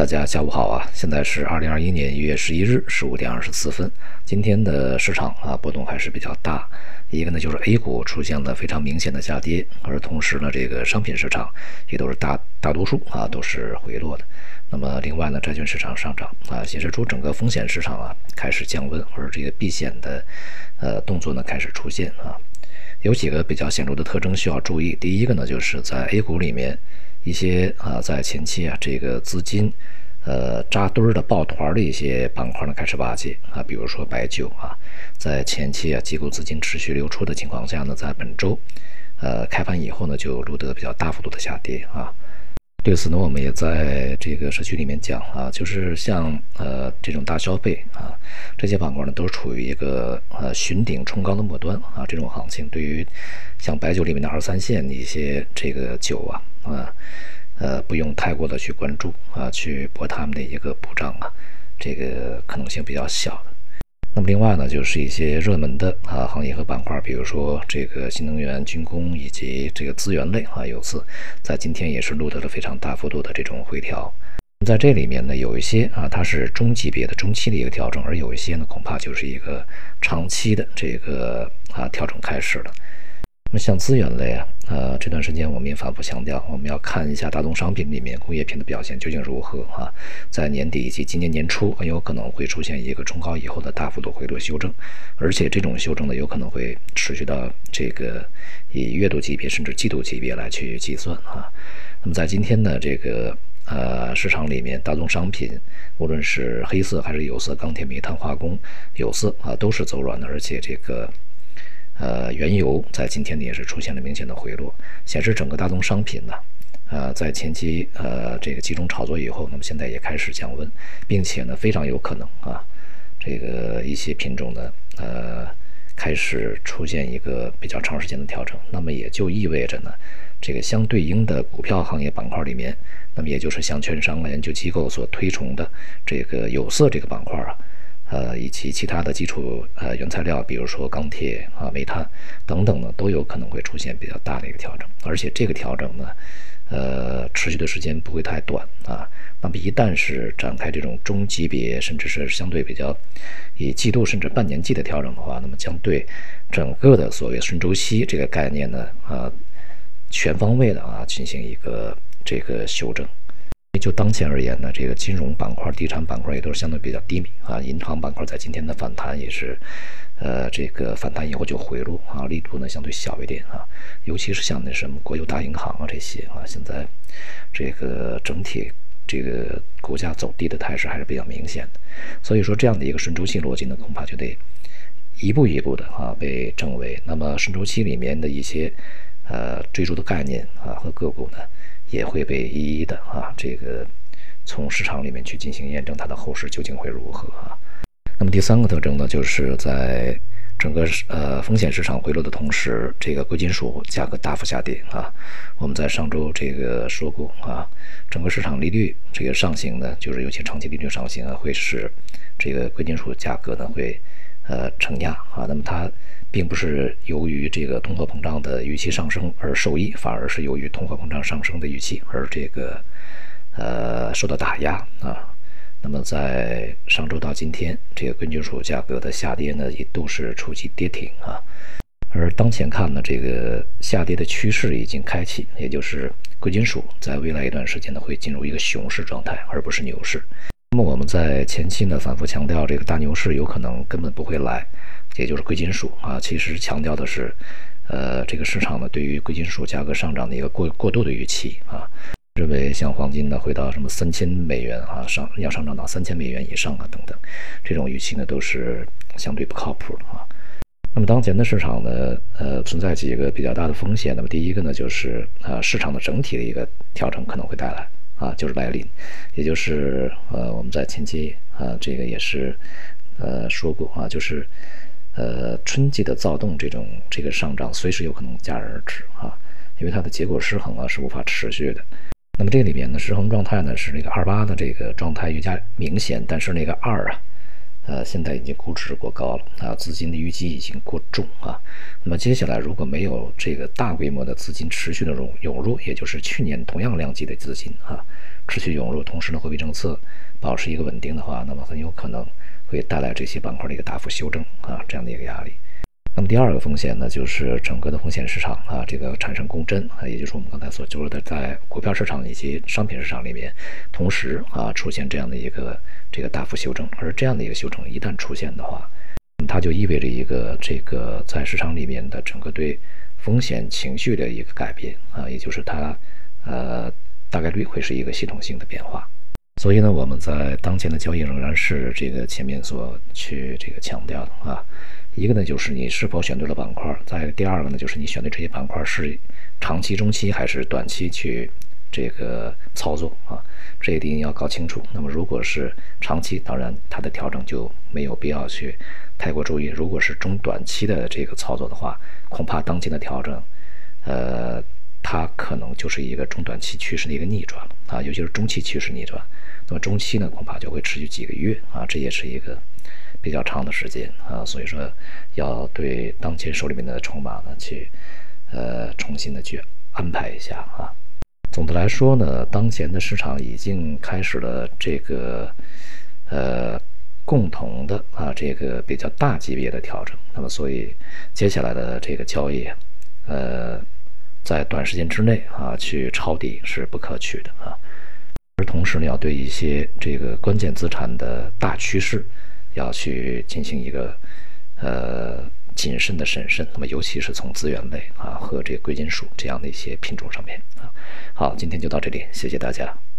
大家下午好啊！现在是二零二一年一月十一日十五点二十四分。今天的市场啊波动还是比较大。一个呢就是 A 股出现了非常明显的下跌，而同时呢这个商品市场也都是大大多数啊都是回落的。那么另外呢债券市场上涨啊，显示出整个风险市场啊开始降温，而这个避险的呃动作呢开始出现啊。有几个比较显著的特征需要注意。第一个呢就是在 A 股里面。一些啊，在前期啊，这个资金，呃，扎堆儿的抱团的一些板块呢，开始瓦解啊，比如说白酒啊，在前期啊，机构资金持续流出的情况下呢，在本周，呃，开盘以后呢，就录得比较大幅度的下跌啊。对此呢，我们也在这个社区里面讲啊，就是像呃这种大消费啊，这些板块呢，都是处于一个呃寻顶冲高的末端啊，这种行情对于像白酒里面的二三线一些这个酒啊。啊，呃，不用太过的去关注啊，去博他们的一个补涨啊，这个可能性比较小的。那么另外呢，就是一些热门的啊行业和板块，比如说这个新能源、军工以及这个资源类啊，有次在今天也是录得了非常大幅度的这种回调。在这里面呢，有一些啊，它是中级别的、中期的一个调整，而有一些呢，恐怕就是一个长期的这个啊调整开始了。那么像资源类啊，呃，这段时间我们也反复强调，我们要看一下大宗商品里面工业品的表现究竟如何啊。在年底以及今年年初，很有可能会出现一个冲高以后的大幅度回落修正，而且这种修正呢，有可能会持续到这个以月度级别甚至季度级别来去计算啊。那么在今天的这个呃市场里面，大宗商品无论是黑色还是有色、钢铁、煤炭、化工、有色啊，都是走软的，而且这个。呃，原油在今天呢也是出现了明显的回落，显示整个大宗商品呢，呃，在前期呃这个集中炒作以后，那么现在也开始降温，并且呢非常有可能啊，这个一些品种呢呃开始出现一个比较长时间的调整，那么也就意味着呢，这个相对应的股票行业板块里面，那么也就是像券商研究机构所推崇的这个有色这个板块啊。其，其他的基础呃原材料，比如说钢铁啊、煤炭等等呢，都有可能会出现比较大的一个调整，而且这个调整呢，呃，持续的时间不会太短啊。那么一旦是展开这种中级别，甚至是相对比较以季度甚至半年计的调整的话，那么将对整个的所谓顺周期这个概念呢，啊，全方位的啊进行一个这个修正。就当前而言呢，这个金融板块、地产板块也都是相对比较低迷啊。银行板块在今天的反弹也是，呃，这个反弹以后就回落啊，力度呢相对小一点啊。尤其是像那什么国有大银行啊这些啊，现在这个整体这个股价走低的态势还是比较明显的。所以说这样的一个顺周期逻辑呢，恐怕就得一步一步的啊被证伪。那么顺周期里面的一些呃追逐的概念啊和个股呢？也会被一一的啊，这个从市场里面去进行验证，它的后市究竟会如何啊？那么第三个特征呢，就是在整个呃风险市场回落的同时，这个贵金属价格大幅下跌啊。我们在上周这个说过啊，整个市场利率这个上行呢，就是尤其长期利率上行啊，会使这个贵金属价格呢会呃承压啊。那么它。并不是由于这个通货膨胀的预期上升而受益，反而是由于通货膨胀上升的预期而这个呃受到打压啊。那么在上周到今天，这个贵金属价格的下跌呢，一度是触及跌停啊。而当前看呢，这个下跌的趋势已经开启，也就是贵金属在未来一段时间呢会进入一个熊市状态，而不是牛市。那么我们在前期呢反复强调，这个大牛市有可能根本不会来。也就是贵金属啊，其实强调的是，呃，这个市场呢对于贵金属价格上涨的一个过过度的预期啊，认为像黄金呢会到什么三千美元啊上要上涨到三千美元以上啊等等，这种预期呢都是相对不靠谱的啊。那么当前的市场呢，呃，存在几个比较大的风险。那么第一个呢就是啊市场的整体的一个调整可能会带来啊，就是来临，也就是呃我们在前期啊这个也是呃说过啊，就是。呃，春季的躁动，这种这个上涨随时有可能戛然而止啊，因为它的结果失衡啊是无法持续的。那么这里面呢，失衡状态呢是那个二八的这个状态愈加明显，但是那个二啊，呃，现在已经估值过高了啊，资金的预期已经过重啊。那么接下来如果没有这个大规模的资金持续的涌涌入，也就是去年同样量级的资金啊，持续涌入，同时呢，货币政策保持一个稳定的话，那么很有可能会带来这些板块的一个大幅修正啊，这样的一个压力。那么第二个风险呢，就是整个的风险市场啊，这个产生共振啊，也就是我们刚才所说的，在股票市场以及商品市场里面，同时啊出现这样的一个这个大幅修正，而这样的一个修正一旦出现的话，它就意味着一个这个在市场里面的整个对风险情绪的一个改变啊，也就是它呃大概率会是一个系统性的变化。所以呢，我们在当前的交易仍然是这个前面所去这个强调的啊。一个呢，就是你是否选对了板块；再第二个呢，就是你选的这些板块是长期、中期还是短期去这个操作啊？这一定要搞清楚。那么，如果是长期，当然它的调整就没有必要去太过注意；如果是中短期的这个操作的话，恐怕当前的调整，呃，它可能就是一个中短期趋势的一个逆转啊，尤其是中期趋势逆转。那么中期呢，恐怕就会持续几个月啊，这也是一个。比较长的时间啊，所以说要对当前手里面的筹码呢去呃重新的去安排一下啊。总的来说呢，当前的市场已经开始了这个呃共同的啊这个比较大级别的调整。那么所以接下来的这个交易呃在短时间之内啊去抄底是不可取的啊。而同时呢，要对一些这个关键资产的大趋势。要去进行一个呃谨慎的审慎，那么尤其是从资源类啊和这个贵金属这样的一些品种上面啊。好，今天就到这里，谢谢大家。